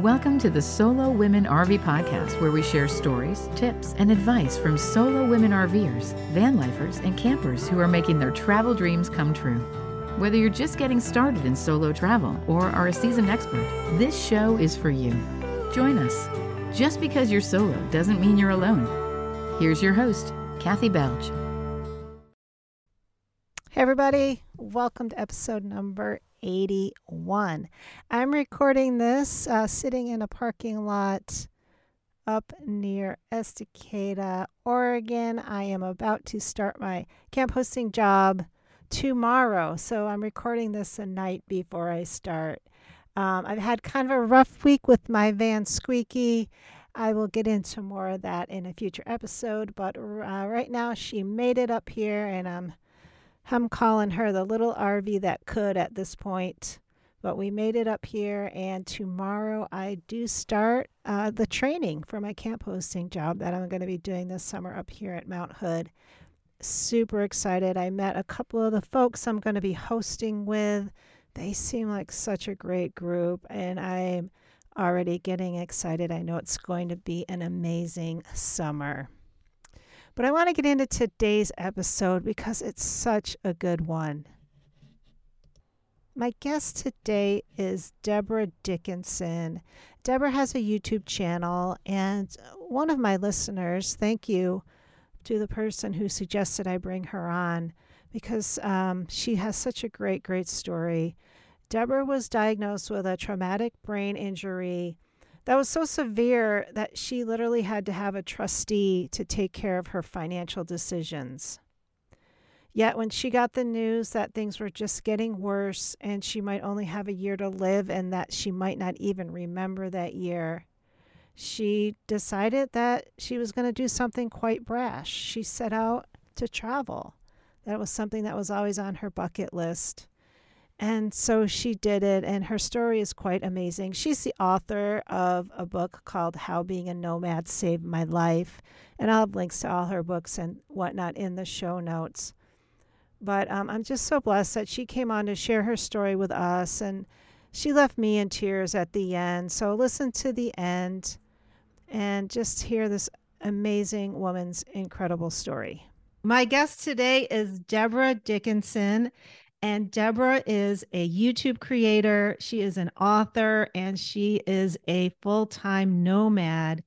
Welcome to the Solo Women RV Podcast, where we share stories, tips, and advice from solo women RVers, van lifers, and campers who are making their travel dreams come true. Whether you're just getting started in solo travel or are a seasoned expert, this show is for you. Join us. Just because you're solo doesn't mean you're alone. Here's your host, Kathy Belge. Hey, everybody. Welcome to episode number 81. I'm recording this uh, sitting in a parking lot up near Estacada, Oregon. I am about to start my camp hosting job tomorrow, so I'm recording this a night before I start. Um, I've had kind of a rough week with my van squeaky. I will get into more of that in a future episode, but uh, right now she made it up here and I'm I'm calling her the little RV that could at this point. But we made it up here, and tomorrow I do start uh, the training for my camp hosting job that I'm going to be doing this summer up here at Mount Hood. Super excited. I met a couple of the folks I'm going to be hosting with. They seem like such a great group, and I'm already getting excited. I know it's going to be an amazing summer. But I want to get into today's episode because it's such a good one. My guest today is Debra Dickinson. Debra has a YouTube channel, and one of my listeners, thank you to the person who suggested I bring her on because um, she has such a great, great story. Deborah was diagnosed with a traumatic brain injury that was so severe that she literally had to have a trustee to take care of her financial decisions. Yet, when she got the news that things were just getting worse and she might only have a year to live and that she might not even remember that year, she decided that she was going to do something quite brash. She set out to travel. That was something that was always on her bucket list. And so she did it, and her story is quite amazing. She's the author of a book called How Being a Nomad Saved My Life. And I'll have links to all her books and whatnot in the show notes. But um, I'm just so blessed that she came on to share her story with us, and she left me in tears at the end. So listen to the end and just hear this amazing woman's incredible story. My guest today is Debra Dickinson. And Debra is a YouTube creator, she is an author, and she is a full time nomad.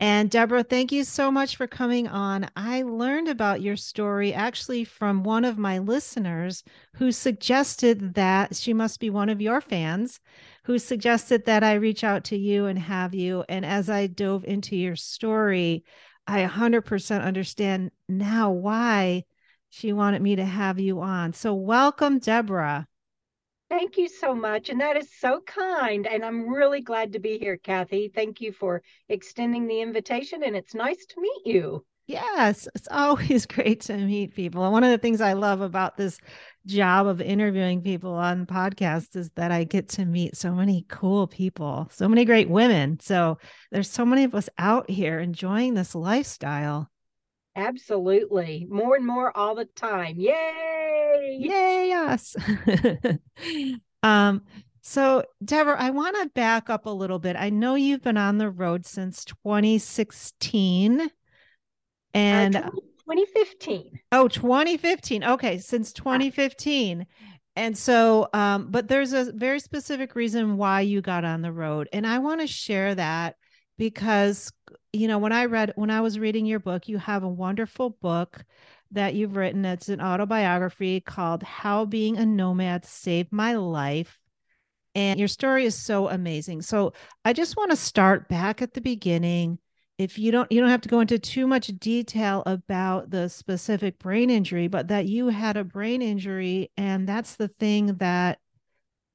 And Debra, thank you so much for coming on. I learned about your story actually from one of my listeners who suggested that she must be one of your fans, who suggested that I reach out to you and have you. And as I dove into your story, I 100% understand now why she wanted me to have you on. So, welcome, Debra. Thank you so much. And that is so kind. And I'm really glad to be here, Kathy. Thank you for extending the invitation. And it's nice to meet you. Yes, it's always great to meet people. And one of the things I love about this job of interviewing people on podcasts is that I get to meet so many cool people, so many great women. So there's so many of us out here enjoying this lifestyle. Absolutely. More and more all the time. Yay! Yay, us. um, so Debra, I want to back up a little bit. I know you've been on the road since 2016 uh, and uh, 2015. Oh, 2015. Okay, since 2015. And so, um, but there's a very specific reason why you got on the road. And I want to share that because you know when i read when i was reading your book you have a wonderful book that you've written. It's an autobiography called how being a nomad saved my life. And your story is so amazing. So i just want to start back at the beginning. If you don't you don't have to go into too much detail about the specific brain injury but that you had a brain injury and that's the thing that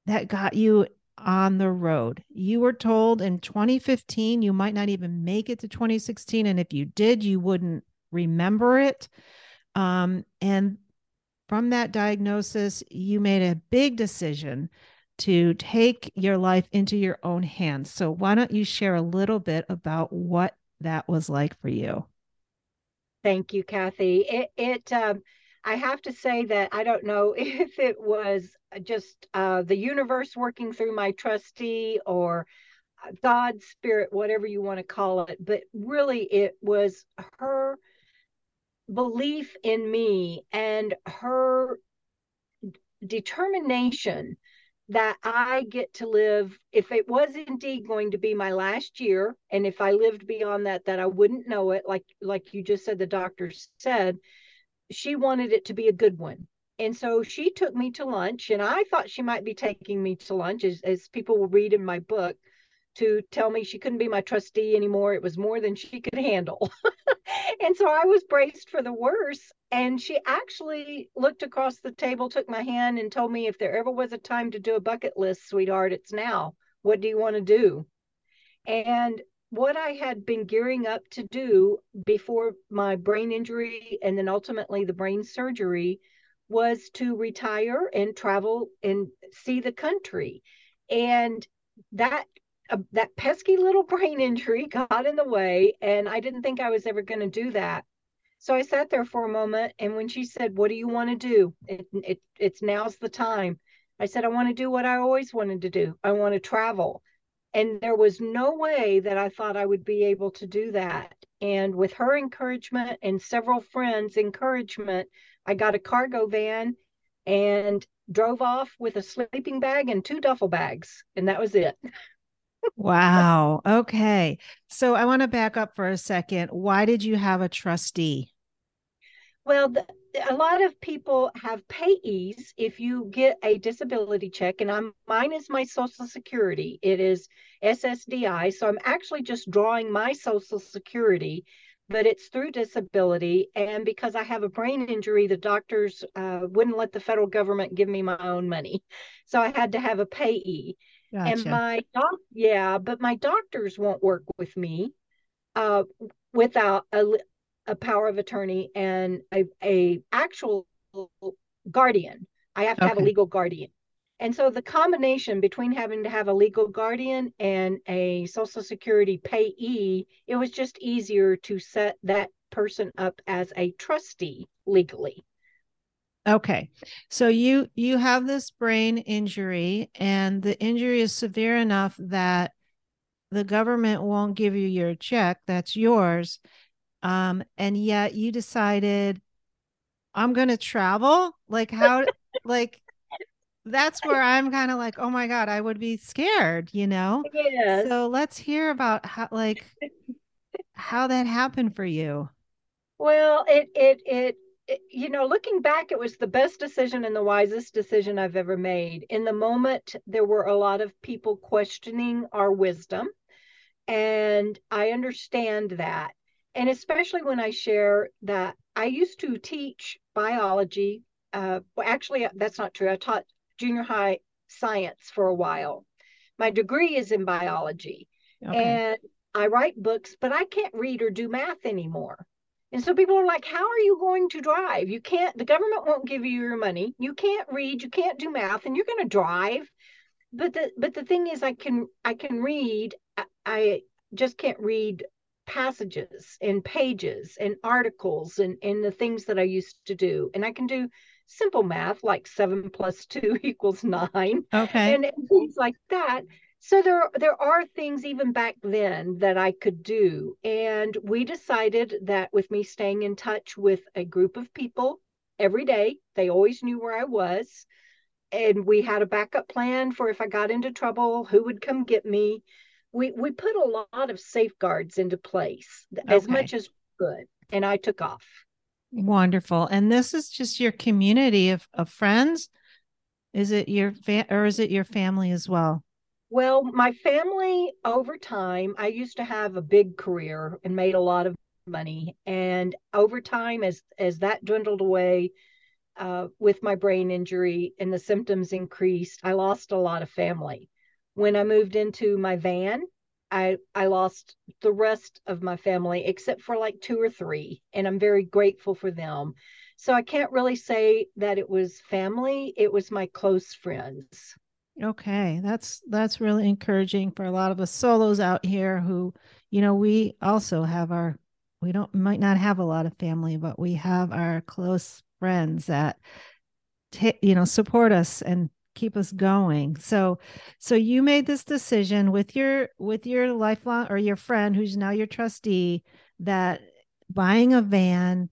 that got you on the road. You were told in 2015 you might not even make it to 2016. And if you did, you wouldn't remember it. Um, and from that diagnosis, you made a big decision to take your life into your own hands. So, why don't you share a little bit about what that was like for you? Thank you, Kathy. It, it um, I have to say that I don't know if it was just uh, the universe working through my trustee or God, spirit, whatever you want to call it. But really, it was her belief in me and her determination that I get to live, if it was indeed going to be my last year, and if I lived beyond that, that I wouldn't know it, like like you just said, the doctors said, she wanted it to be a good one. And so she took me to lunch, and I thought she might be taking me to lunch, as, as people will read in my book, to tell me she couldn't be my trustee anymore. It was more than she could handle. and so I was braced for the worst. And she actually looked across the table, took my hand, and told me if there ever was a time to do a bucket list, sweetheart, it's now. What do you want to do? And what I had been gearing up to do before my brain injury and then ultimately the brain surgery was to retire and travel and see the country. And that uh, that pesky little brain injury got in the way and I didn't think I was ever going to do that. So I sat there for a moment and when she said, "What do you want to do?" It, it it's now's the time. I said, "I want to do what I always wanted to do. I want to travel." And there was no way that I thought I would be able to do that. And with her encouragement and several friends' encouragement, I got a cargo van and drove off with a sleeping bag and two duffel bags. And that was it. wow. Okay. So I want to back up for a second. Why did you have a trustee? Well, the, a lot of people have payees if you get a disability check, and I'm mine is my Social Security. It is SSDI, so I'm actually just drawing my Social Security, but it's through disability. And because I have a brain injury, the doctors uh, wouldn't let the federal government give me my own money, so I had to have a payee. Gotcha. And my doc, yeah, but my doctors won't work with me uh, without a, a power of attorney and a, a actual guardian. I have to okay. have a legal guardian. And so the combination between having to have a legal guardian and a social security payee, it was just easier to set that person up as a trustee legally. Okay. So you you have this brain injury and the injury is severe enough that the government won't give you your check that's yours. Um and yet you decided I'm going to travel? Like how like that's where I'm kind of like, "Oh my god, I would be scared," you know? Yeah. So let's hear about how like how that happened for you. Well, it it it you know, looking back, it was the best decision and the wisest decision I've ever made. In the moment, there were a lot of people questioning our wisdom. And I understand that. And especially when I share that I used to teach biology. Uh, well, actually, that's not true. I taught junior high science for a while. My degree is in biology. Okay. And I write books, but I can't read or do math anymore. And so people are like, how are you going to drive? You can't, the government won't give you your money. You can't read, you can't do math, and you're going to drive. But the but the thing is I can I can read. I, I just can't read passages and pages and articles and, and the things that I used to do. And I can do simple math like seven plus two equals nine. Okay. And, and things like that so there there are things even back then that I could do and we decided that with me staying in touch with a group of people every day they always knew where I was and we had a backup plan for if I got into trouble who would come get me we we put a lot of safeguards into place okay. as much as we could and I took off wonderful and this is just your community of, of friends is it your fa- or is it your family as well well, my family over time, I used to have a big career and made a lot of money. And over time, as as that dwindled away uh, with my brain injury and the symptoms increased, I lost a lot of family. When I moved into my van, I I lost the rest of my family except for like two or three, and I'm very grateful for them. So I can't really say that it was family; it was my close friends. Okay, that's that's really encouraging for a lot of us solos out here who, you know, we also have our we don't might not have a lot of family, but we have our close friends that t- you know support us and keep us going. So so you made this decision with your with your lifelong or your friend who's now your trustee that buying a van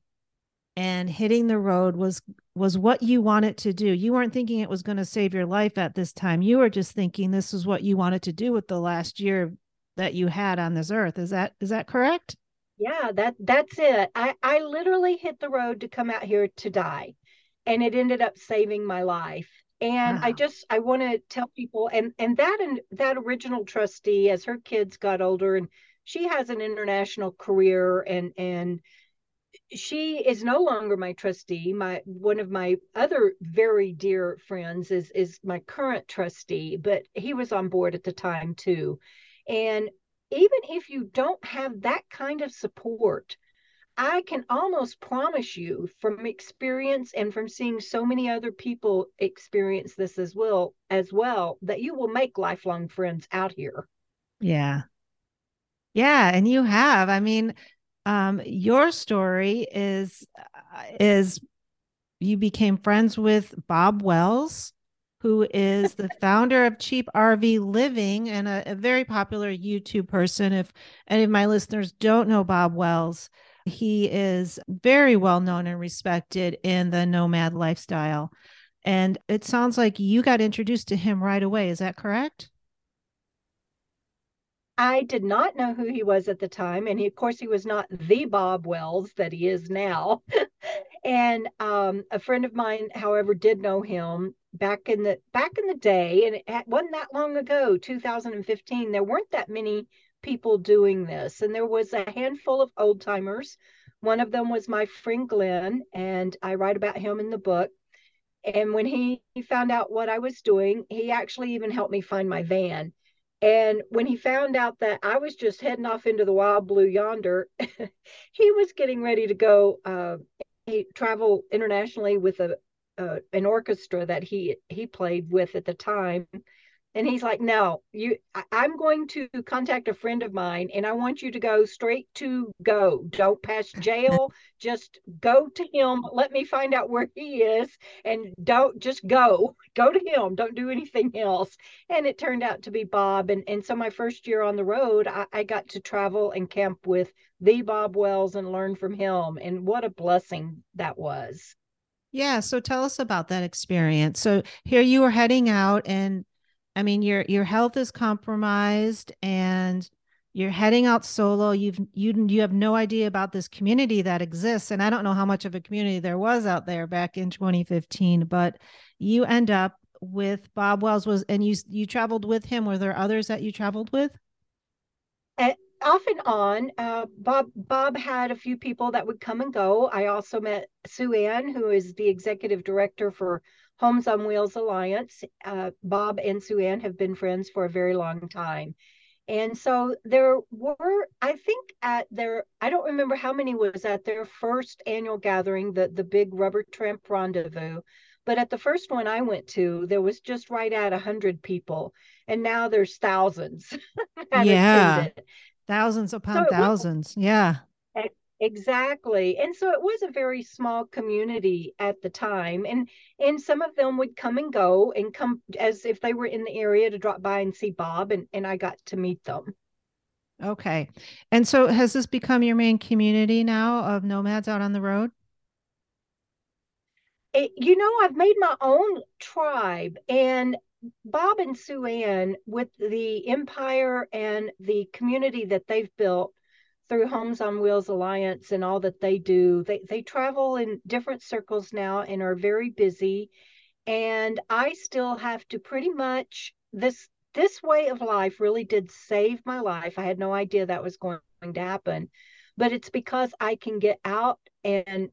and hitting the road was was what you wanted to do. You weren't thinking it was going to save your life at this time. You were just thinking this is what you wanted to do with the last year that you had on this earth. Is that is that correct? Yeah, that that's it. I I literally hit the road to come out here to die. And it ended up saving my life. And wow. I just I want to tell people and and that and that original trustee as her kids got older and she has an international career and and she is no longer my trustee my one of my other very dear friends is is my current trustee but he was on board at the time too and even if you don't have that kind of support i can almost promise you from experience and from seeing so many other people experience this as well as well that you will make lifelong friends out here. Yeah. Yeah and you have. I mean um, your story is uh, is you became friends with Bob Wells, who is the founder of Cheap RV Living and a, a, very popular YouTube person. If any of my listeners don't know Bob Wells, he is very well known and respected in the nomad lifestyle. And it sounds like you got introduced to him right away. Is that correct? I did not know who he was at the time, and he, of course, he was not the Bob Wells that he is now. and um, a friend of mine, however, did know him back in the back in the day, and it wasn't that long ago, 2015. There weren't that many people doing this, and there was a handful of old timers. One of them was my friend Glenn, and I write about him in the book. And when he, he found out what I was doing, he actually even helped me find my van and when he found out that I was just heading off into the wild blue yonder, he was getting ready to go uh, he travel internationally with a uh, an orchestra that he he played with at the time and he's like no you I, i'm going to contact a friend of mine and i want you to go straight to go. Don't pass jail. Just go to him. Let me find out where he is and don't just go. Go to him. Don't do anything else. And it turned out to be bob. And and so my first year on the road i, I got to travel and camp with the bob wells and learn from him. And what a blessing that was. Yeah so tell us about that experience. So here you were heading out and I mean, your your health is compromised and you're heading out solo. You've you you have no idea about this community that exists. And I don't know how much of a community there was out there back in 2015, but you end up with Bob Wells was and you you traveled with him. Were there others that you traveled with? Uh, off and on. Uh, Bob Bob had a few people that would come and go. I also met Suanne, who is the executive director for Homes on Wheels Alliance. Uh, Bob and Suanne have been friends for a very long time. And so there were, I think, at their, I don't remember how many was at their first annual gathering, the, the big rubber tramp rendezvous. But at the first one I went to, there was just right at 100 people. And now there's thousands. yeah. Thousands upon so thousands. Was, yeah. Exactly. And so it was a very small community at the time. And and some of them would come and go and come as if they were in the area to drop by and see Bob and, and I got to meet them. Okay. And so has this become your main community now of nomads out on the road? It, you know, I've made my own tribe and Bob and Suanne with the empire and the community that they've built through mm-hmm. Homes on Wheels Alliance and all that they do. They they travel in different circles now and are very busy. And I still have to pretty much this this way of life really did save my life. I had no idea that was going to happen. But it's because I can get out and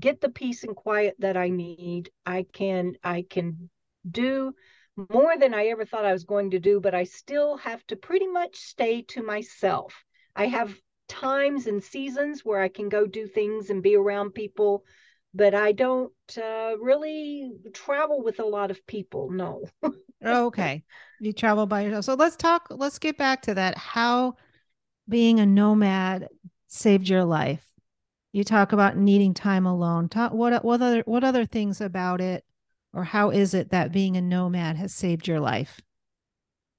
get the peace and quiet that I need. I can I can do more than I ever thought I was going to do, but I still have to pretty much stay to myself. I have times and seasons where I can go do things and be around people, but I don't uh, really travel with a lot of people. No. Oh, okay. You travel by yourself. So let's talk, let's get back to that. How being a nomad saved your life. You talk about needing time alone. Talk what what other what other things about it or how is it that being a nomad has saved your life?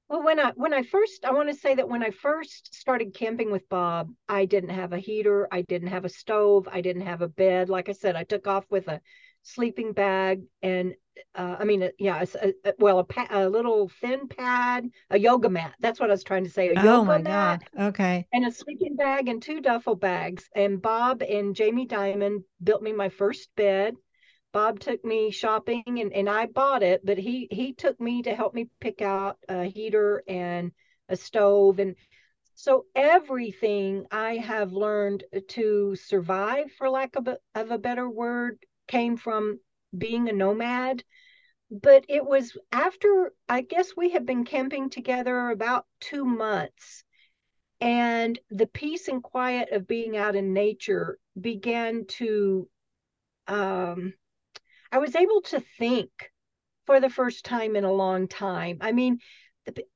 Well, when I when I first I want to say that when I first started camping with Bob, I didn't have a heater, I didn't have a stove, I didn't have a bed. Like I said, I took off with a sleeping bag and uh, I mean, yeah, a, a, well, a, pa- a, little thin pad, a yoga mat. That's what I was trying to say. A oh my mat god! Okay. And a sleeping bag and two duffel bags. And Bob and Jamie Diamond built me my first bed. Bob took me shopping and, and I bought it, but he he took me to help me pick out a heater and a stove and so everything I have learned to survive, for lack of a, of a better word, came from being a nomad. But it was after I guess we had been camping together about two months, and the peace and quiet of being out in nature began to um, I was able to think for the first time in a long time. I mean,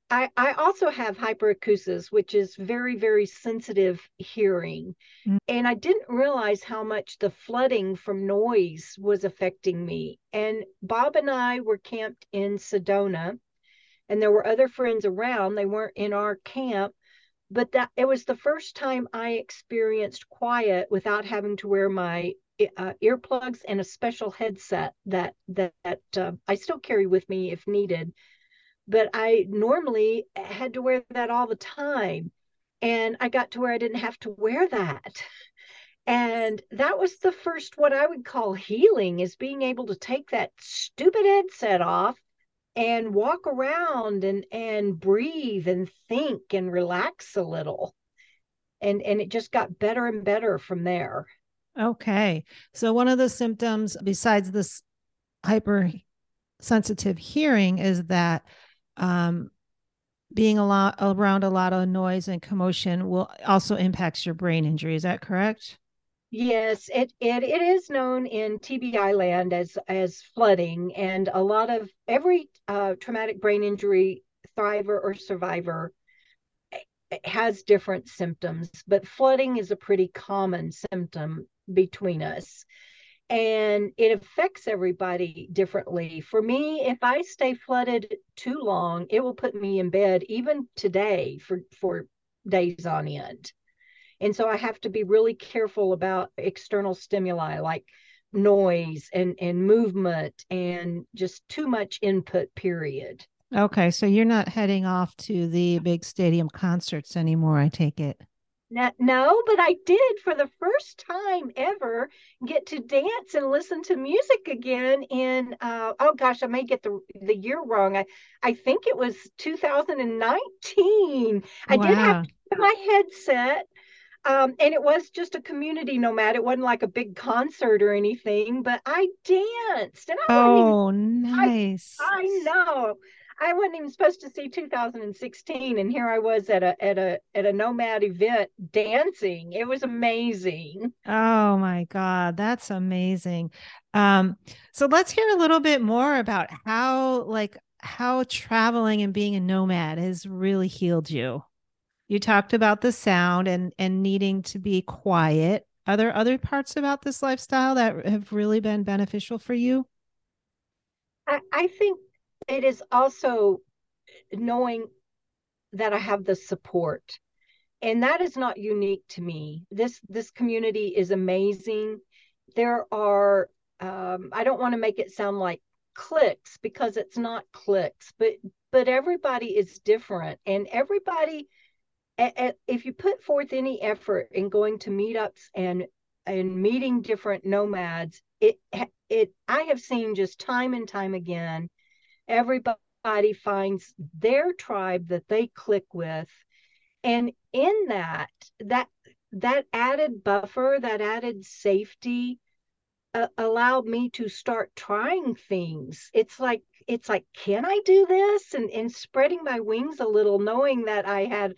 I, I also have hyperacusis, which is very, very sensitive hearing. Mm. And I didn't realize how much the flooding from noise was affecting me. And Bob and I were camped in Sedona, and there were other friends around. They weren't in our camp, but that it was the first time I experienced quiet without having to wear my uh, earplugs and a special headset that that, that uh, I still carry with me if needed. But I normally had to wear that all the time, and I got to where I didn't have to wear that. And that was the first what I would call healing is being able to take that stupid headset off and walk around and and breathe and think and relax a little. And and it just got better and better from there. Okay. So one of the symptoms besides this hypersensitive hearing is that um, being a lot around a lot of noise and commotion will also impacts your brain injury. Is that correct? Yes, it, it it is known in TBI land as as flooding, and a lot of every uh, traumatic brain injury thriver or survivor eh, has different symptoms, but flooding is a pretty common symptom between us and it affects everybody differently. For me, if I stay flooded too long, it will put me in bed even today for for days on end. And so I have to be really careful about external stimuli like noise and and movement and just too much input period. Okay, so you're not heading off to the big stadium concerts anymore, I take it. No, but I did for the first time ever get to dance and listen to music again in uh, oh gosh, I may get the the year wrong. I I think it was 2019. I did have my headset. Um, and it was just a community nomad. It wasn't like a big concert or anything, but I danced. And I oh, even, nice. I, I know. I wasn't even supposed to see 2016, and here I was at a at a at a nomad event dancing. It was amazing. Oh my god, that's amazing. Um, so let's hear a little bit more about how like how traveling and being a nomad has really healed you. You talked about the sound and and needing to be quiet. Are there other parts about this lifestyle that have really been beneficial for you? I, I think it is also knowing that I have the support. And that is not unique to me. This this community is amazing. There are um, I don't want to make it sound like clicks because it's not clicks, but but everybody is different and everybody if you put forth any effort in going to meetups and and meeting different nomads, it it I have seen just time and time again everybody finds their tribe that they click with. And in that that that added buffer that added safety uh, allowed me to start trying things. It's like it's like can i do this? And and spreading my wings a little knowing that i had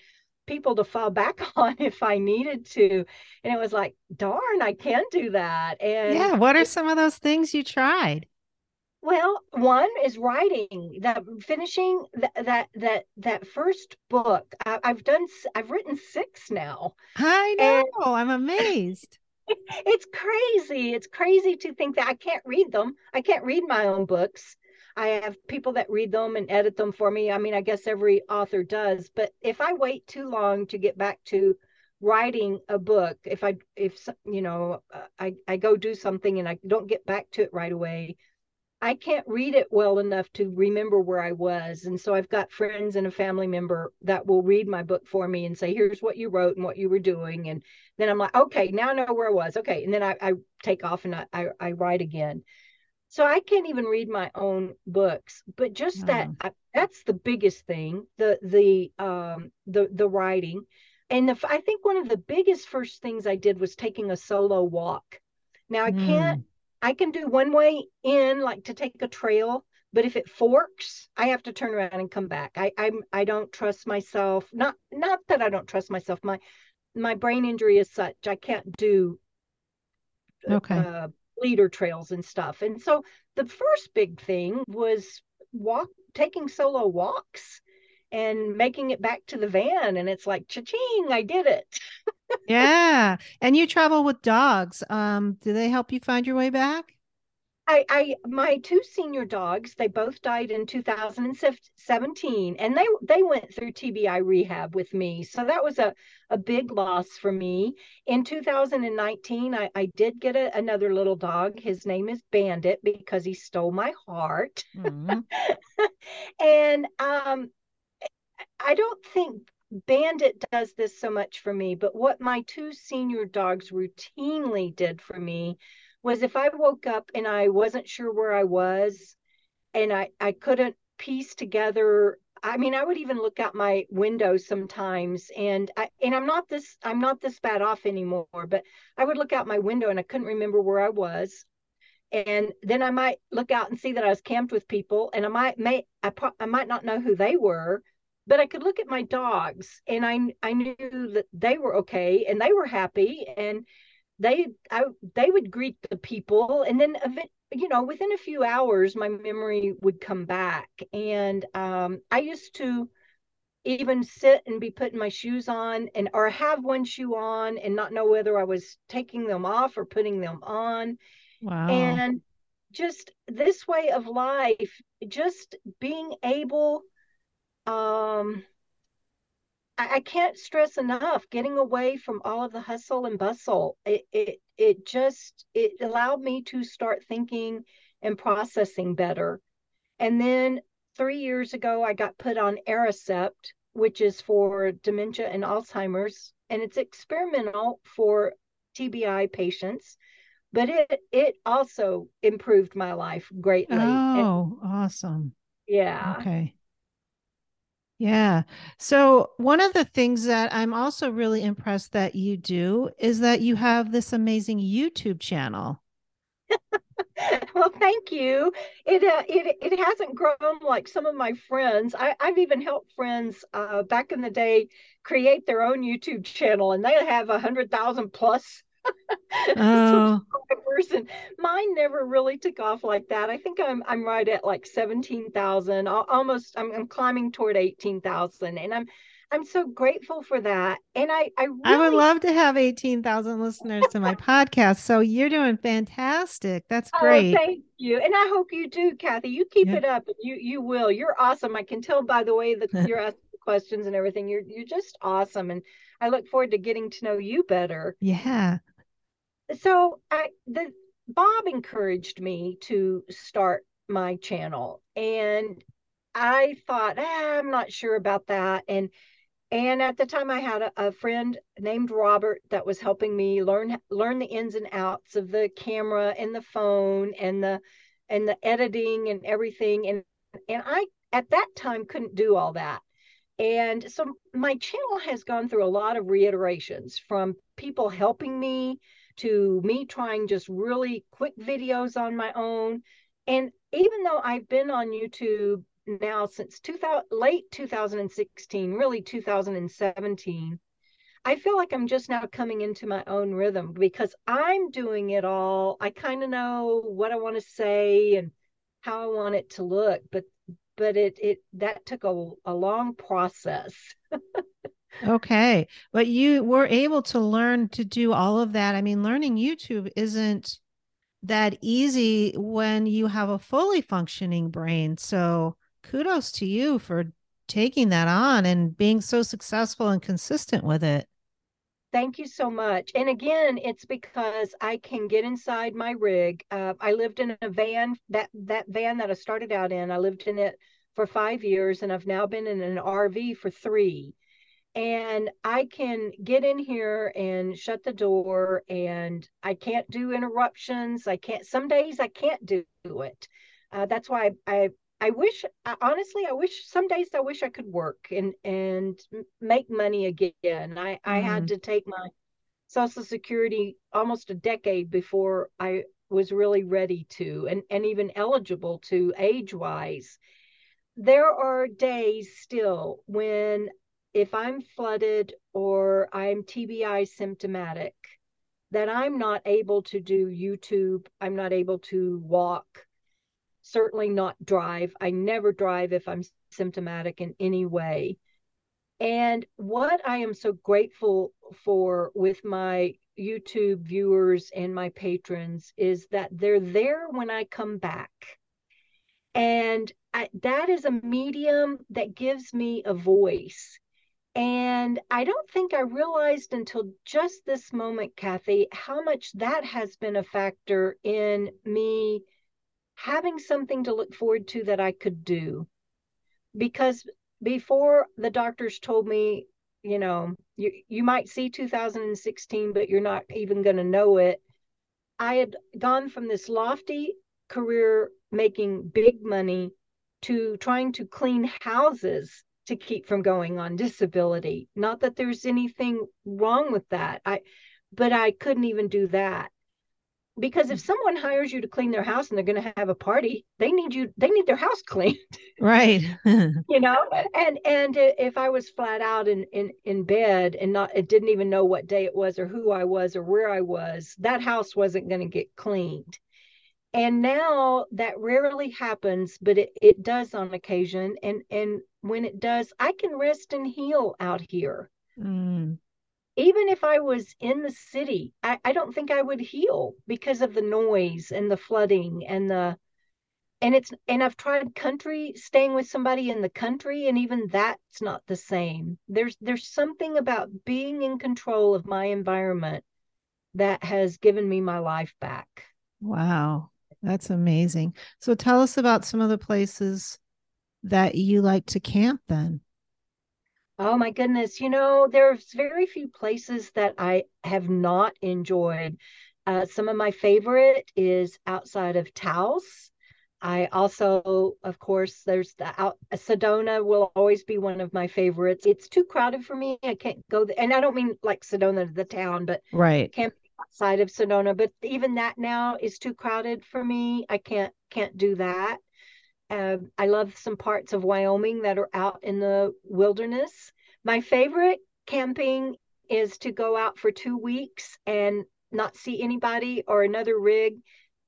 people to fall back on if i needed to. And it was like darn i can do that. And yeah what are some of those things you tried well, one is writing that finishing that that that that first book. I, have done. I've written six now. I know. And, I'm amazed. it's crazy. It's crazy to think that I can't read them. I can't read my own books. I have people that read them and edit them for me. I mean, I guess every author does, but if I wait too long to get back to writing a book, if I if you know, uh, I I go do something and I don't get back to it right away, I can't read it well enough to remember where I was. And so I've got friends and a family member that will read my book for me and say, here's what you wrote and what you were doing. And then I'm like, okay, now I know where I was. Okay. And then I, I take off and I, I, I, write again. So I can't even read my own books, but just that, I, that's the biggest thing, the, the, um, the, the writing. And the, I think one of the biggest first things I did was taking a solo walk. Now I can't mm. I can do one way in, like to take a trail, but if it forks, I have to turn around and come back. I I'm I don't trust myself. Not not that I don't trust myself. My my brain injury is such I can't do okay uh, leader trails and stuff. And so the first big thing was walk taking solo walks and making it back to the van and it's like cha-ching i did it yeah and you travel with dogs um do they help you find your way back? I, I my two senior dogs they both died in 2017 and they they went through TBI rehab with me so that was a, a big loss for me. In 2019 I, I did get a, another little dog. His name is Bandit because he stole my heart. Mm-hmm. and um I don't think Bandit does this so much for me, but what my two senior dogs routinely did for me was if I woke up and I wasn't sure where I was and I, I couldn't piece together I mean, I would even look out my window sometimes, and I and I'm not this I'm not this bad off anymore. But I would look out my window and I couldn't remember where I was, and then I might look out and see that I was camped with people, and I might may I, I might not know who they were, but I could look at my dogs and I I knew that they were okay and they were happy and they I, they would greet the people and then you know within a few hours my memory would come back and um, I used to even sit and be putting my shoes on and or have one shoe on and not know whether I was taking them off or putting them on. Wow. And just this way of life, just being able um, I, I can't stress enough getting away from all of the hustle and bustle. It, it, it just, it allowed me to start thinking and processing better. And then three years ago, I got put on Aricept, which is for dementia and Alzheimer's, and it's experimental for TBI patients, but it it also improved my life greatly. Oh, and, awesome! Yeah. Okay. Yeah. So, one of the things that I'm also really impressed that you do is that you have this amazing YouTube channel. well, thank you. It uh, it it hasn't grown like some of my friends. I, I've even helped friends uh, back in the day create their own YouTube channel, and they have a hundred thousand plus oh. person. Mine never really took off like that. I think I'm I'm right at like seventeen thousand, almost. I'm, I'm climbing toward eighteen thousand, and I'm I'm so grateful for that. And I I, really... I would love to have eighteen thousand listeners to my podcast. So you're doing fantastic. That's oh, great. Oh, thank you, and I hope you do, Kathy. You keep it up. You you will. You're awesome. I can tell by the way that you're asking questions and everything. You're you're just awesome, and I look forward to getting to know you better. Yeah so I the Bob encouraged me to start my channel and I thought ah, I'm not sure about that and and at the time I had a, a, friend named Robert that was helping me learn learn the ins and outs of the camera and the phone and the and the editing and everything and and I at that time couldn't do all that. And so my channel has gone through a lot of reiterations from people helping me to me trying just really quick videos on my own. And even though I've been on YouTube now since 2000, late 2016, really 2017, I feel like I'm just now coming into my own rhythm because I'm doing it all. I kind of know what I want to say and how I want it to look, but but it it that took a, a long process. Okay. But you were able to learn to do all of that. I mean, learning YouTube isn't that easy when you have a fully functioning brain. So kudos to you for taking that on and being so successful and consistent with it. Thank you so much. And again, it's because I can get inside my rig. Uh, I lived in a van that that van that I started out in. I lived in it for five years, and I've now been in an RV for three. And I can get in here and shut the door, and I can't do interruptions. I can't. Some days I can't do it. Uh, that's why I, I I wish honestly I wish some days I wish I could work and and make money again. I I had mm-hmm. to take my social security almost a decade before I was really ready to and and even eligible to age wise. There are days still when if I'm flooded or I'm TBI symptomatic that I'm not able to do YouTube, I'm not able to walk certainly not drive. I never drive if I'm symptomatic in any way. And what I am so grateful for with my YouTube viewers and my patrons is that they're there when I come back. And I, that is a medium that gives me a voice. And I don't think I realized until just this moment, Kathy, how much that has been a factor in me having something to look forward to that I could do. Because before the doctors told me, you know, you, you might see 2016, but you're not even going to know it. I had gone from this lofty career making big money to trying to clean houses to keep from going on disability. Not that there's anything wrong with that. I but I couldn't even do that because if someone hires you to clean their house and they're going to have a party they need you they need their house cleaned right you know and and if i was flat out in in in bed and not it didn't even know what day it was or who i was or where i was that house wasn't going to get cleaned and now that rarely happens but it, it does on occasion and and when it does i can rest and heal out here mm even if I was in the city, I, I don't think I would heal because of the noise and the flooding and the and it's and I've tried country staying with somebody in the country and even that's not the same. There's there's something about being in control of my environment that has given me my life back. Wow. That's amazing. So tell us about some of the places that you like to camp then. Oh my goodness. You know, there's very few places that I have not enjoyed. Uh, some of my favorite is outside of Taos. I also, of course, there's the out Sedona will always be one of my favorites. It's too crowded for me. I can't go there. And I don't mean like Sedona, the town, but right. Camp outside of Sedona. But even that now is too crowded for me. I can't can't do that. Uh, I love some parts of Wyoming that are out in the wilderness. My favorite camping is to go out for two weeks and not see anybody or another rig.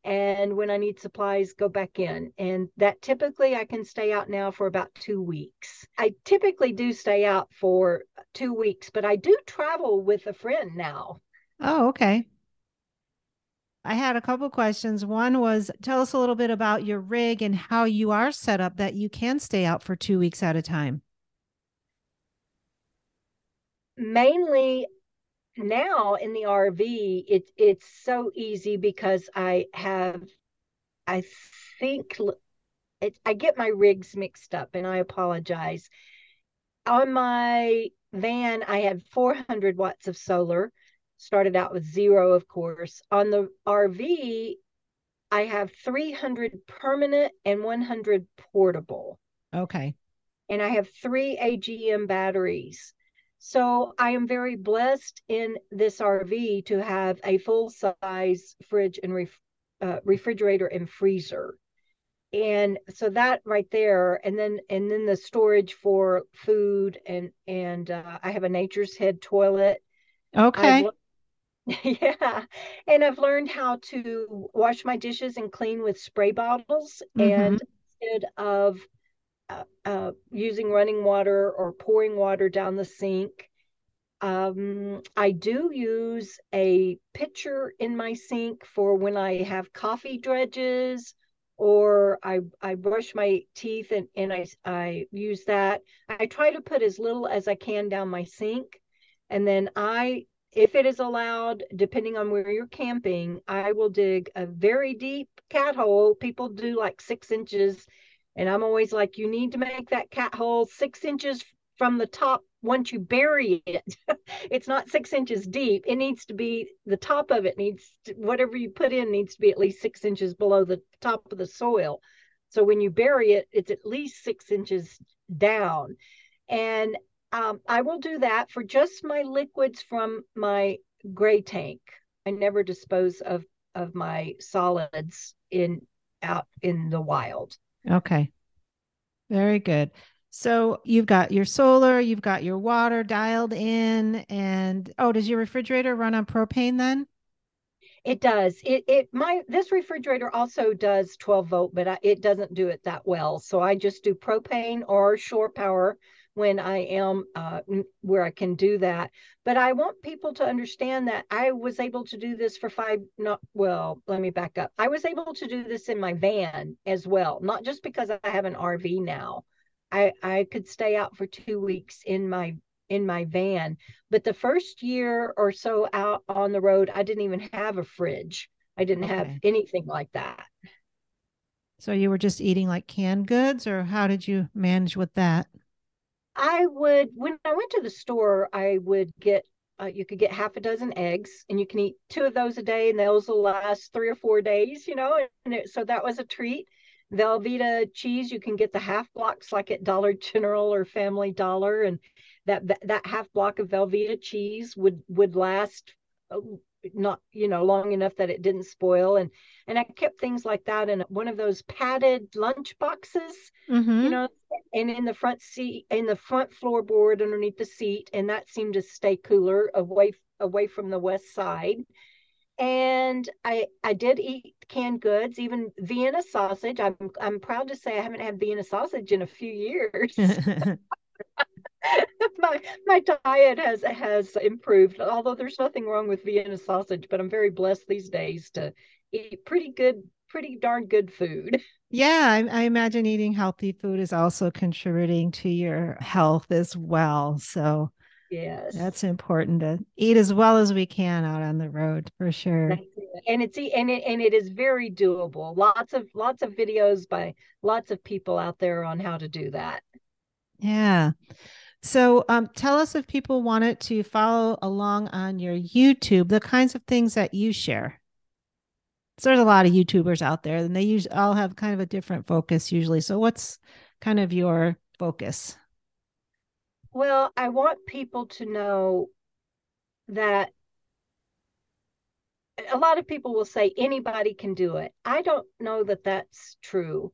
And when I need supplies, go back in. And that typically I can stay out now for about two weeks. I typically do stay out for two weeks, but I do travel with a friend now. Oh, okay. I had a couple questions. One was tell us a little bit about your rig and how you are set up that you can stay out for two weeks at a time. Mainly now in the RV, it, it's so easy because I have, I think, it, I get my rigs mixed up and I apologize. On my van, I had 400 watts of solar started out with zero, of course. On the RV, I have 300 permanent and 100 portable. Okay. And I have three AGM batteries. So I am very blessed in this RV to have a full size fridge and ref, uh, refrigerator and freezer. And so that right there, and then and then the storage for food and and uh, I have a Nature's Head toilet. Okay. Yeah. And I've learned how to wash my dishes and clean with spray bottles. Mm-hmm. And instead of uh, uh, using running water or pouring water down the sink, um, I do use a pitcher in my sink for when I have coffee dredges or I, I brush my teeth and, and I, I use that. I try to put as little as I can down my sink. And then I, if it is allowed, depending on where you're camping, I will dig a very deep cat hole. People do like six inches. And I'm always like, you need to make that cat hole six inches from the top once you bury it it's not six inches deep it needs to be the top of it needs to, whatever you put in needs to be at least six inches below the top of the soil so when you bury it it's at least six inches down and um, i will do that for just my liquids from my gray tank i never dispose of of my solids in out in the wild okay very good so you've got your solar, you've got your water dialed in, and oh, does your refrigerator run on propane then? It does. It it my this refrigerator also does 12 volt, but I, it doesn't do it that well. So I just do propane or shore power when I am uh, where I can do that. But I want people to understand that I was able to do this for five. Not well. Let me back up. I was able to do this in my van as well, not just because I have an RV now. I I could stay out for two weeks in my in my van. But the first year or so out on the road, I didn't even have a fridge. I didn't okay. have anything like that. So you were just eating like canned goods, or how did you manage with that? I would when I went to the store, I would get uh, you could get half a dozen eggs, and you can eat two of those a day, and those will last three or four days. You know, and it, so that was a treat. Velveeta cheese, you can get the half blocks like at Dollar General or Family Dollar, and that that, that half block of Velveeta cheese would would last uh, not you know long enough that it didn't spoil and and i kept things like that in one of those padded lunch boxes mm-hmm. you know and in the front seat in the front floorboard underneath the seat and that seemed to stay cooler away away from the west side and I I did eat canned goods, even Vienna sausage. I'm I'm proud to say I haven't had Vienna sausage in a few years. my my diet has has improved, although there's nothing wrong with Vienna sausage, but I'm very blessed these days to eat pretty good, pretty darn good food. Yeah, I, I imagine eating healthy food is also contributing to your health as well. So Yes. That's important to eat as well as we can out on the road for sure. And it's and it and it is very doable. Lots of lots of videos by lots of people out there on how to do that. Yeah. So um, tell us if people wanted to follow along on your YouTube, the kinds of things that you share. So there's a lot of YouTubers out there and they use all have kind of a different focus usually. So what's kind of your focus? Well, I want people to know that a lot of people will say anybody can do it. I don't know that that's true.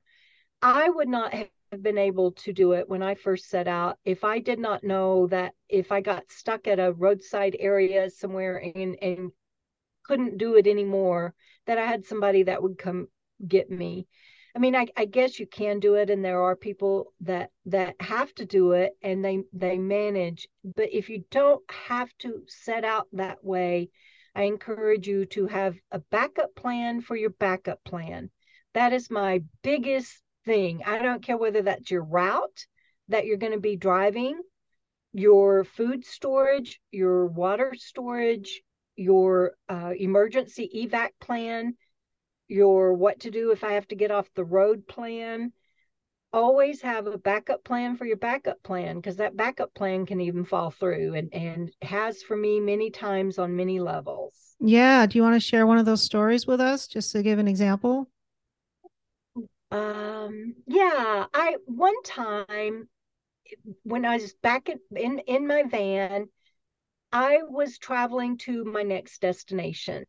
I would not have been able to do it when I first set out if I did not know that if I got stuck at a roadside area somewhere and and couldn't do it anymore, that I had somebody that would come get me. I mean, I, I guess you can do it, and there are people that that have to do it, and they they manage. But if you don't have to set out that way, I encourage you to have a backup plan for your backup plan. That is my biggest thing. I don't care whether that's your route that you're going to be driving, your food storage, your water storage, your uh, emergency evac plan your what to do if I have to get off the road plan. Always have a backup plan for your backup plan because that backup plan can even fall through and, and has for me many times on many levels. Yeah. Do you want to share one of those stories with us just to give an example? Um, yeah, I one time when I was back in, in, in my van, I was traveling to my next destination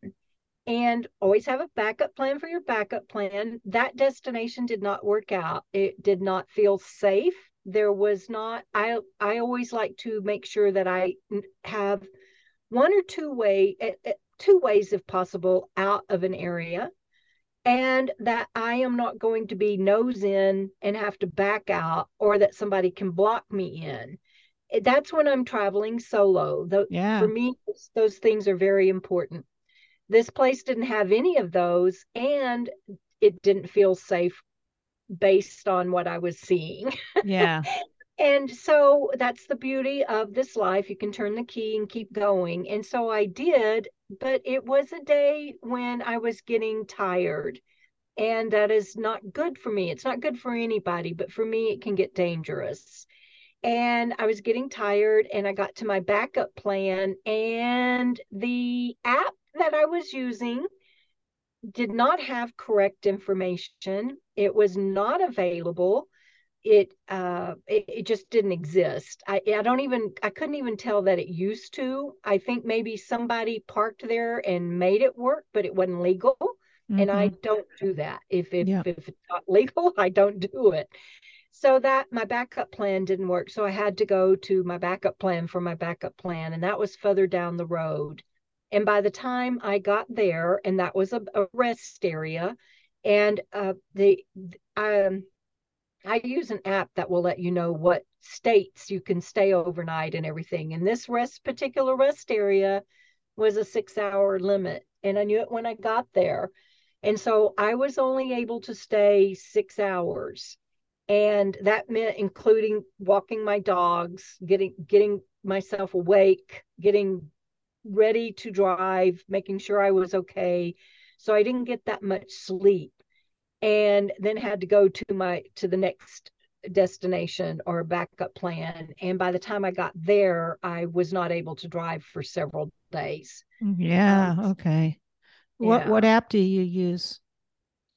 and always have a backup plan for your backup plan. That destination did not work out. It did not feel safe. There was not I I always like to make sure that I have one or two way eh, eh, two ways if possible out of an area and that I am not going to be nose in and have to back out or that somebody can block me in eh, that's when I'm traveling solo. Yeah. For me, those things are very important. This place didn't have any of those, and it didn't feel safe based on what I was seeing. Yeah. And so that's the beauty of this life. You can turn the key and keep going. And so I did, but it was a day when I was getting tired. And that is not good for me. It's not good for anybody, but for me, it can get dangerous. And I was getting tired, and I got to my backup plan, and the app that I was using did not have correct information. It was not available it uh it, it, just didn't exist. I i don't even i couldn't even tell that it used to. I think maybe somebody parked there and made it work but it wasn't legal. Mm-hmm. and i don't do that. If if, yeah. if it's not legal i don't do it. So that my backup plan didn't work. So i had to go to my backup plan for my backup plan and that was further down the road. And by the time i got there and that was a, a rest area and uh the um I use an app that will let you know what states you can stay overnight and everything. And this rest particular rest area was a six hour limit. And I knew it when I got there. And so I was only able to stay six hours. And that meant including walking my dogs, getting getting myself awake, getting ready to drive, making sure I was okay. So I didn't get that much sleep and then had to go to my to the next destination or backup plan. And by the time i got there i was not able to drive for several days. Yeah um, okay. What yeah. what app do you use?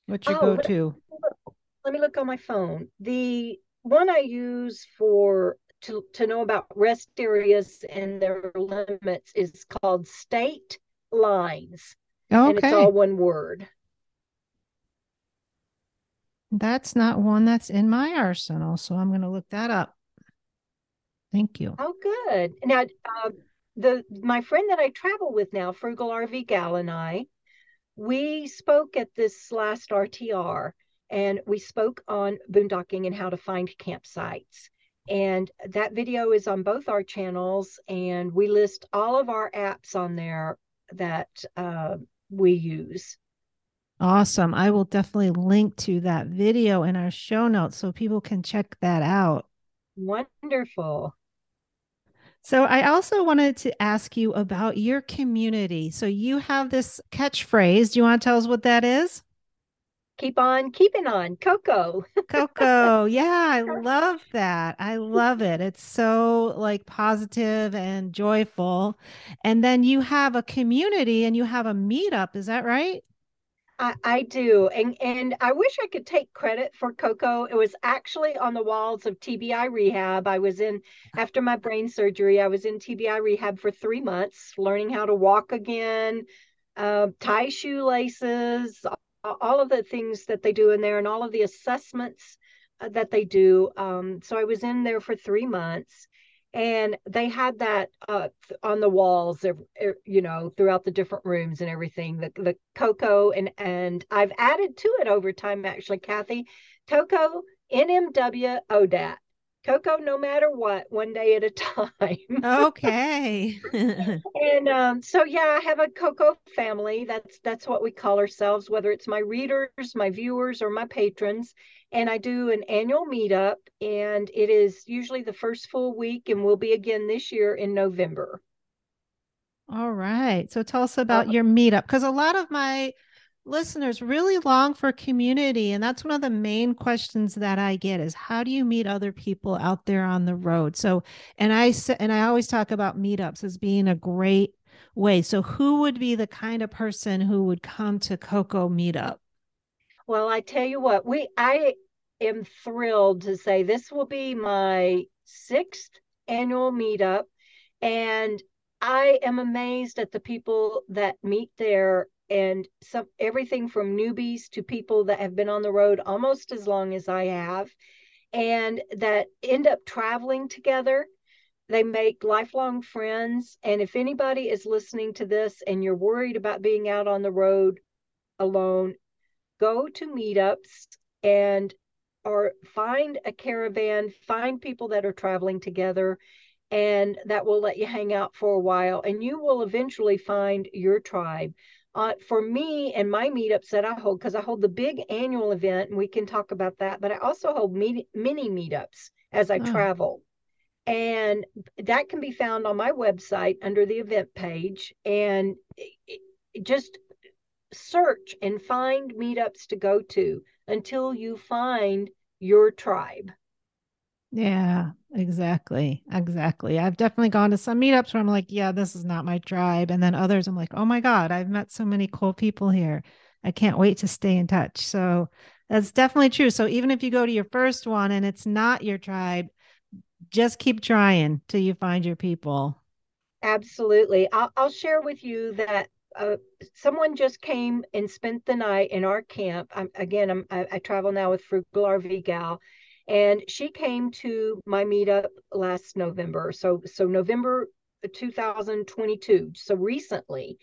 What's your oh, go-to let me look. On my phone. The one i use for to, to know about rest areas and their limits is called state lines okay. and it's all one word that's not one that's in my arsenal, so I'm going to look that up. Thank you. Oh, good. Now, uh, the my friend that I travel with now, Frugal RV Gal, and I, we spoke at this last RTR, and we spoke on boondocking and how to find campsites. And that video is on both our channels, and we list all of our apps on there that uh, we use. Awesome. I will definitely link to that video in our show notes so people can check that out. Wonderful. So, I also wanted to ask you about your community. So, you have this catchphrase. Do you want to tell us what that is? Keep on keeping on, Coco. Coco. Yeah, I love that. I love it. It's so like positive and joyful. And then you have a community and you have a meetup. Is that right? I, I do. And and I wish I could take credit for Coco. It was actually on the walls of TBI rehab. I was in after my brain surgery, I was in TBI rehab for three months, learning how to walk again, uh, tie shoelaces, all of the things that they do in there, and all of the assessments uh, that they do. Um, so I was in there for three months and they had that uh, on the walls of, you know throughout the different rooms and everything. The, the coco and and i've added to it over time actually kathy. Coco nmw odat coco no matter what one day at a time. Okay. And um, so yeah i have a coco family. That's that's what we call ourselves whether it's my readers my viewers or my patrons. And I do an annual meetup, and it is usually the first full week, and will be again this year in November. All right. So tell us about uh, your meetup because a lot of my listeners really long for community and that's one of the main questions that I get is how do you meet other people out there on the road? So and I and I always talk about meetups as being a great way. So who would be the kind of person who would come to Coco meetup? Well, I tell you what, we I am thrilled to say this will be my sixth annual meetup, and I am amazed at the people that meet there and some everything from newbies to people that have been on the road almost as long as I have and that end up traveling together. They make lifelong friends. And if anybody is listening to this and you're worried about being out on the road alone, go to meetups and or find a caravan, find people that are traveling together and that will let you hang out for a while and you will eventually find your tribe uh, for me and my meetups that I hold, because I hold the big annual event and we can talk about that, but I also hold mini meetups as I oh. travel. And that can be found on my website under the event page. And just search and find meetups to go to until you find your tribe. Yeah, exactly. Exactly. I've definitely gone to some meetups where I'm like, yeah, this is not my tribe. And then others, I'm like, oh my God, I've met so many cool people here. I can't wait to stay in touch. So that's definitely true. So even if you go to your first one and it's not your tribe, just keep trying till you find your people. Absolutely. I'll, I'll share with you that uh, someone just came and spent the night in our camp. I'm, again, I'm, I, I travel now with Frugal RV Gal and she came to my meetup last November. So so November 2022. So recently.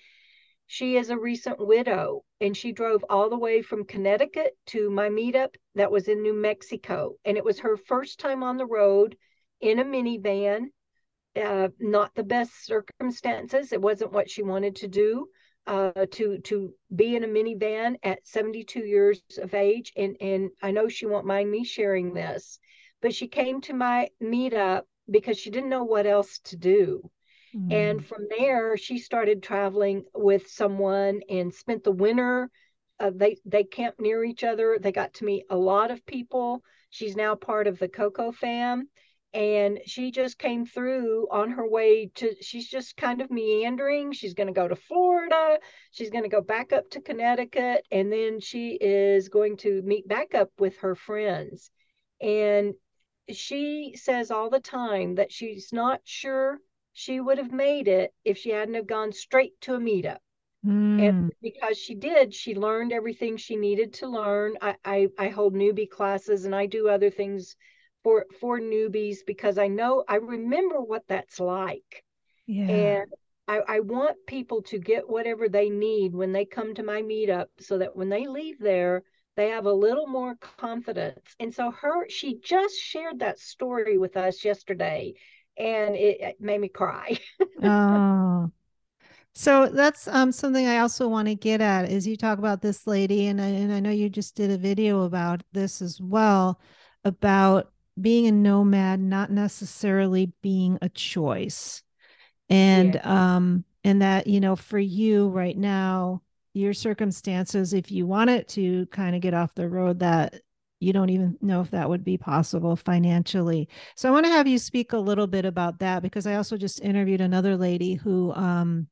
She is a recent widow and she drove all the way from Connecticut to my meetup that was in New Mexico. And it was her first time on the road in a minivan. Uh, not the best circumstances. It wasn't what she wanted to do uh, to to be in a minivan at 72 years of age, and and I know she won't mind me sharing this, but she came to my meetup because she didn't know what else to do. Mm. And from there, she started traveling with someone and spent the winter. Uh, they they camped near each other. They got to meet a lot of people. She's now part of the Coco fam and she just came through on her way to she's just kind of meandering she's going to go to florida she's going to go back up to connecticut and then she is going to meet back up with her friends and she says all the time that she's not sure she would have made it if she hadn't have gone straight to a meetup mm. and hmm. because she did she learned everything she needed to learn I, I i hold newbie classes and i do other things for for newbies because I know I remember what that's like. Yeah. And I, I want people to get whatever they need when they come to my meetup so that when they leave there, they have a little more confidence. And so her she just shared that story with us yesterday and it, it made me cry. oh. So that's um, something I also want to get at is you talk about this lady and I, and I know you just did a video about this as well about being a nomad not necessarily being a choice. And yeah. um and that you know for you right now your circumstances if you wanted to kind of get off the road that you don't even know if that would be possible financially. So i want to have you speak a little bit about that because i also just interviewed another lady who um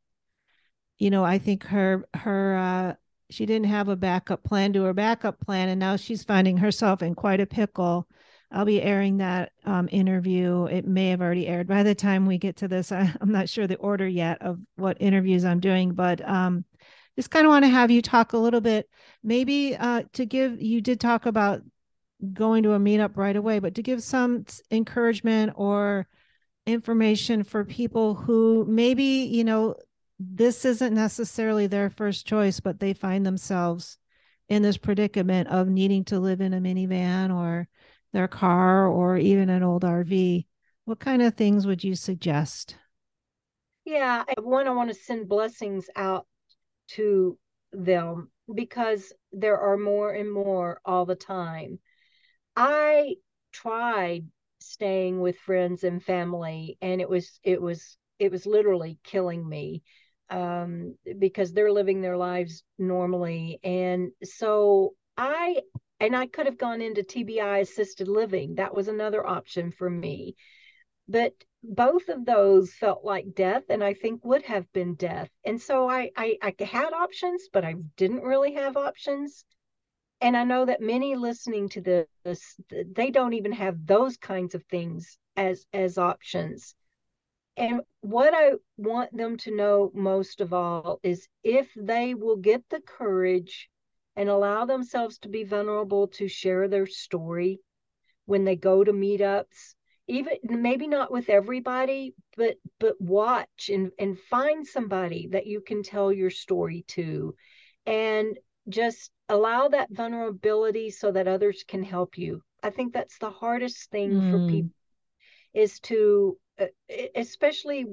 you know i think her her uh she didn't have a backup plan to her backup plan and now she's finding herself in quite a pickle I'll be airing that um, interview. It may have already aired by the time we get to this. I, am not sure the order yet of what interviews I'm doing, but um, just kind of want to have you talk a little bit, maybe uh, to give. You did talk about going to a meetup right away, but to give some encouragement or information for people who maybe you know this isn't necessarily their first choice, but they find themselves in this predicament of needing to live in a minivan or their car or even an old RV, what kind of things would you suggest? Yeah, one, I want to send blessings out to them because there are more and more all the time. I tried staying with friends and family and it was it was it was literally killing me um, because they're living their lives normally and so i and I could have gone into TBI assisted living. That was another option for me. But both of those felt like death and I think would have been death. And so I, I, I had options, but I didn't really have options. And I know that many listening to this, they don't even have those kinds of things as as options. And what I want them to know most of all is if they will get the courage and allow themselves to be vulnerable to share their story when they go to meetups even maybe not with everybody but but watch and and find somebody that you can tell your story to and just allow that vulnerability so that others can help you i think that's the hardest thing mm. for people is to uh, especially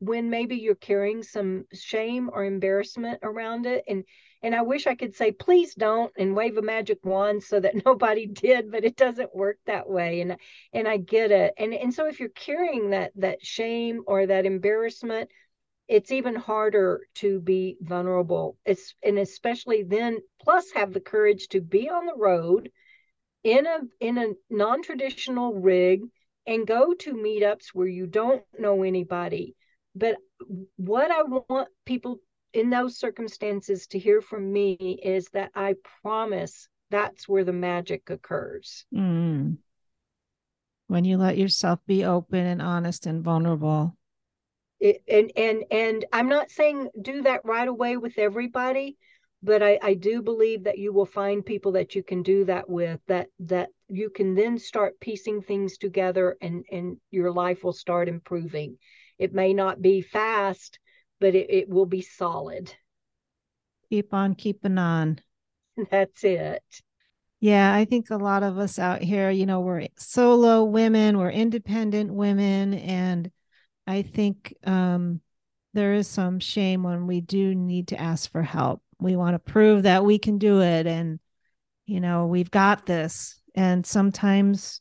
when maybe you're carrying some shame or embarrassment around it and and I wish I could say please don't and wave a magic wand so that nobody did but it doesn't work that way and and I get it. And and so if you're carrying that that shame or that embarrassment it's even harder to be vulnerable. It's and especially then plus have the courage to be on the road in a in a non-traditional rig and go to meetups where you don't know anybody. But what I want people in those circumstances to hear from me is that I promise that's where the magic occurs. Mm. When you let yourself be open and honest and vulnerable. It, and and and I'm not saying do that right away with everybody, but I, I do believe that you will find people that you can do that with that that you can then start piecing things together and and your life will start improving it may not be fast, but it, it will be solid. Keep on keeping on. That's it. Yeah, I think a lot of us out here, you know, we're solo women, we're independent women, and I think um, there is some shame when we do need to ask for help. We want to prove that we can do it, and you know, we've got this. And sometimes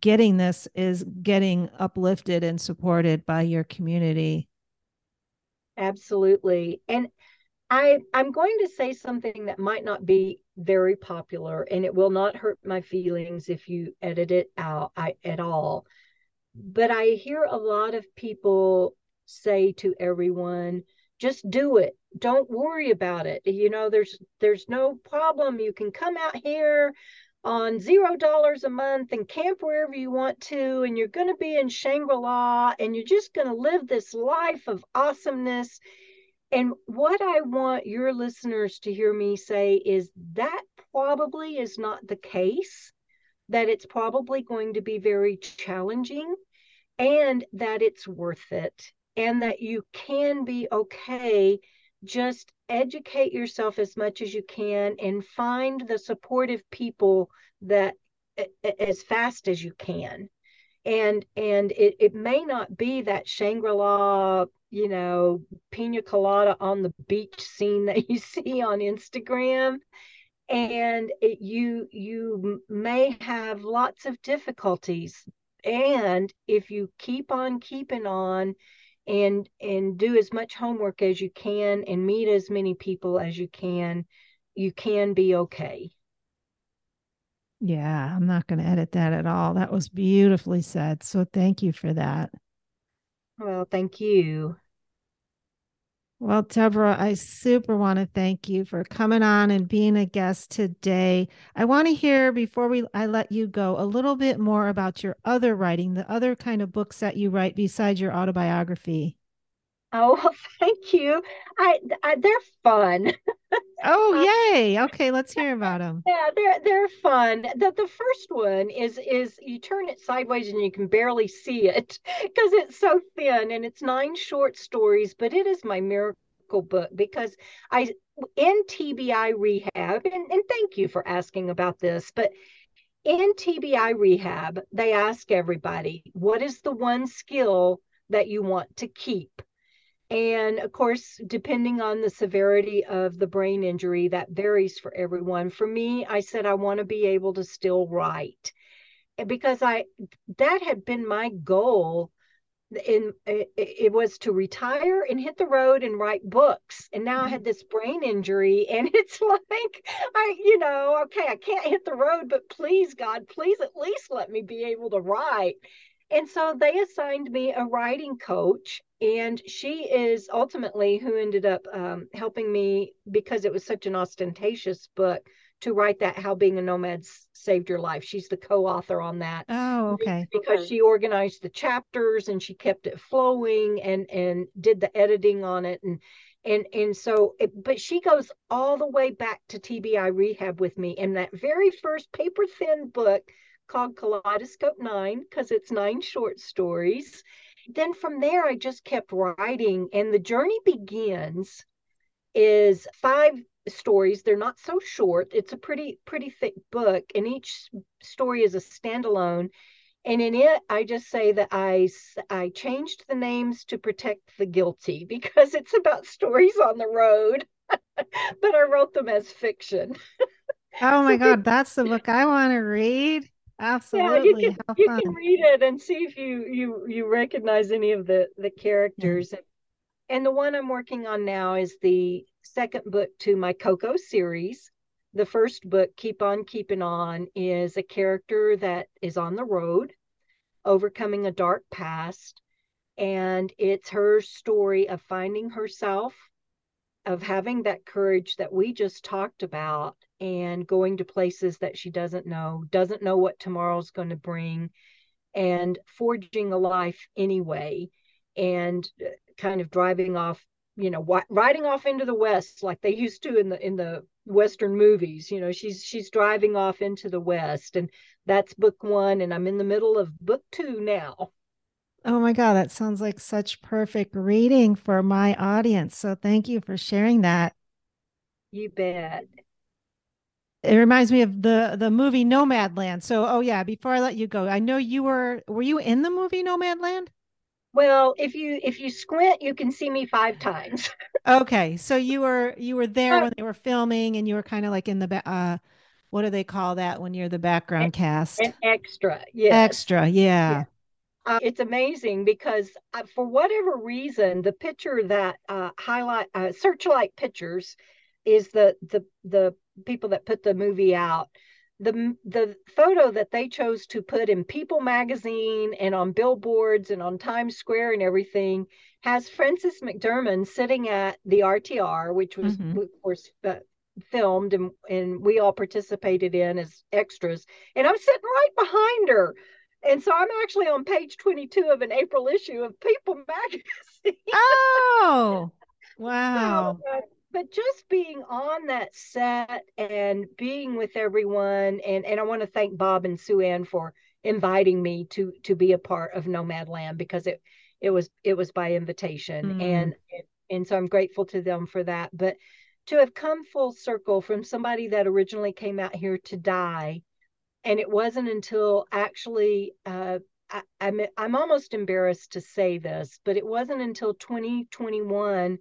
getting this is getting uplifted and supported by your community. Absolutely. And I I'm going to say something that might not be very popular and it will not hurt my feelings if you edit it out I, at all. But I hear a lot of people say to everyone, just do it. Don't worry about it. You know, there's there's no problem. You can come out here on zero dollars a month and camp wherever you want to, and you're going to be in Shangri La and you're just going to live this life of awesomeness. And what I want your listeners to hear me say is that probably is not the case, that it's probably going to be very challenging, and that it's worth it, and that you can be okay just educate yourself as much as you can and find the supportive people that as fast as you can. And and it, it may not be that shangri-la you know pina colada on the beach scene that you see on instagram. And it, you you may have lots of difficulties. And if you keep on keeping on and and do as much homework as you can and meet as many people as you can you can be okay. Yeah i'm not going to edit that at all. That was beautifully said so thank you for that. Well thank you well, Debra, I super want to thank you for coming on and being a guest today. I want to hear before we I let you go a little bit more about your other writing, the other kind of books that you write besides your autobiography. Oh, thank you. I, I they're fun. oh, uh, yay. Okay, let's hear about them. Yeah, they're they're fun. The the first one is is you turn it sideways and you can barely see it because it's so thin and it's nine short stories, but it is my miracle book because I in TBI rehab and, and thank you for asking about this, but in TBI rehab, they ask everybody, what is the one skill that you want to keep? And of course, depending on the severity of the brain injury, that varies for everyone. For me, I said I want to be able to still write because I that had been my goal in it, it, was to retire and hit the road and write books. And now i had mm-hmm. this brain injury and it's like i you know okay i can't hit the road but please god please at least let me be able to write and so they assigned me a writing coach, and she is ultimately who ended up um, helping me because it was such an ostentatious book to write that How Being a Nomad Saved Your Life. She's the co author on that. Oh, okay. Because she organized the chapters and she kept it flowing and, and did the editing on it. And and and so it, but she goes all the way back to TBI rehab with me in that very first paper thin book called Kaleidoscope Nine because it's nine short stories. Then from there, I just kept writing, and the journey begins is five stories. They're not so short. It's a pretty pretty thick book, and each story is a standalone. And in it, I just say that I, I changed the names to protect the guilty because it's about stories on the road, but I wrote them as fiction. Oh my God, that's the book I want to read. Absolutely. Yeah, you can, you can read it and see if you you you recognize any of the the characters. Yeah. And the one I'm working on now is the second book to my Coco series. The first book, Keep On Keeping On, is a character that is on the road, overcoming a dark past. And it's her story of finding herself, of having that courage that we just talked about, and going to places that she doesn't know, doesn't know what tomorrow's going to bring, and forging a life anyway, and uh, kind of driving off, you know, riding off into the west like they used to in the in the western movies. You know, she's she's driving off into the west, and that's book one, and I'm in the middle of book two now. Oh my God, that sounds like such perfect reading for my audience. So thank you for sharing that. You bet it reminds me of the the movie Nomadland. So, oh yeah, before I let you go, I know you were were you in the movie Nomadland? Well, if you if you squint, you can see me five times. okay, so you were you were there when they were filming, and you were kind of like in the uh, what do they call that when you're the background cast? An extra, yeah. Extra, yeah. yeah. Uh, it's amazing because uh, for whatever reason, the picture that uh, highlight uh, Searchlight Pictures is the the the people that put the movie out the the photo that they chose to put in People magazine and on billboards and on Times Square and everything has Frances McDermott sitting at the RTR, which was mm-hmm. of course uh, filmed and and we all participated in as extras, and I'm sitting right behind her. And so I'm actually on page 22 of an April issue of People magazine. Oh, wow. so, uh, but just being on that set and being with everyone and and I want to thank Bob and Suanne for inviting me to to be a part of Nomadland because it it was it was by invitation mm. and and so I'm grateful to them for that but to have come full circle from somebody that originally came out here to die and it wasn't until actually uh, I, I'm I'm almost embarrassed to say this, but it wasn't until 2021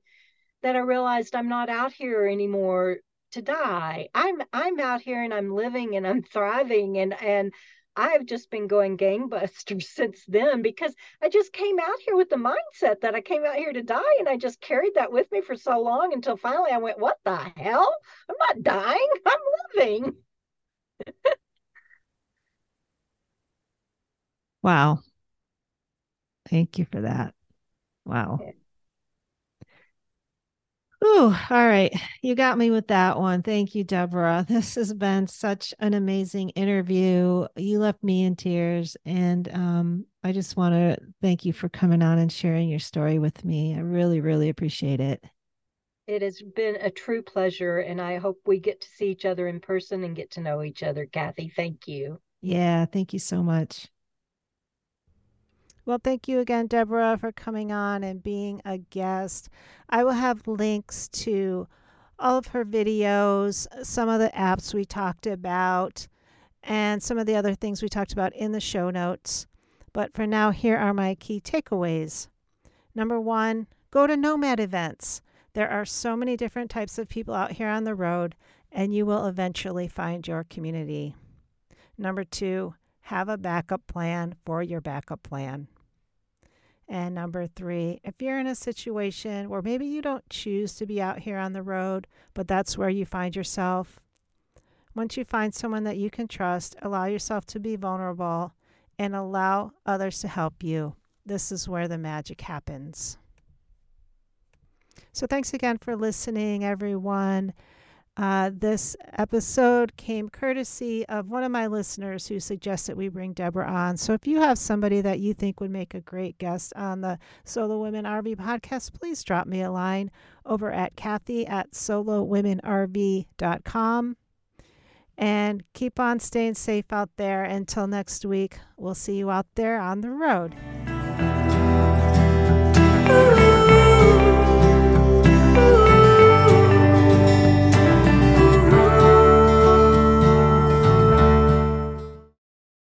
that I realized I'm not out here anymore to die. I'm I'm out here and I'm living and I'm thriving and and I've just been going gangbusters since then because I just came out here with the mindset that I came out here to die and I just carried that with me for so long until finally I went, what the hell? I'm not dying. I'm living. wow. Thank you for that. Wow. Ooh, all right. You got me with that one. Thank you, Debra. This has been such an amazing interview. You left me in tears. And um, I just want to thank you for coming on and sharing your story with me. I really, really appreciate it. It has been a true pleasure. And I hope we get to see each other in person and get to know each other. Kathy, thank you. Yeah, thank you so much. Well, thank you again, Debra, for coming on and being a guest. I will have links to all of her videos, some of the apps we talked about, and some of the other things we talked about in the show notes. But for now, here are my key takeaways. Number one, go to Nomad events. There are so many different types of people out here on the road, and you will eventually find your community. Number two, have a backup plan for your backup plan. And number three, if you're in a situation where maybe you don't choose to be out here on the road, but that's where you find yourself, once you find someone that you can trust, allow yourself to be vulnerable and allow others to help you. This is where the magic happens. So, thanks again for listening, everyone. Uh, this episode came courtesy of one of my listeners who suggested we bring Debra on. So if you have somebody that you think would make a great guest on the Solo Women RV podcast, please drop me a line over at Kathy at solowomenrv.com. And keep on staying safe out there. Until next week, we'll see you out there on the road.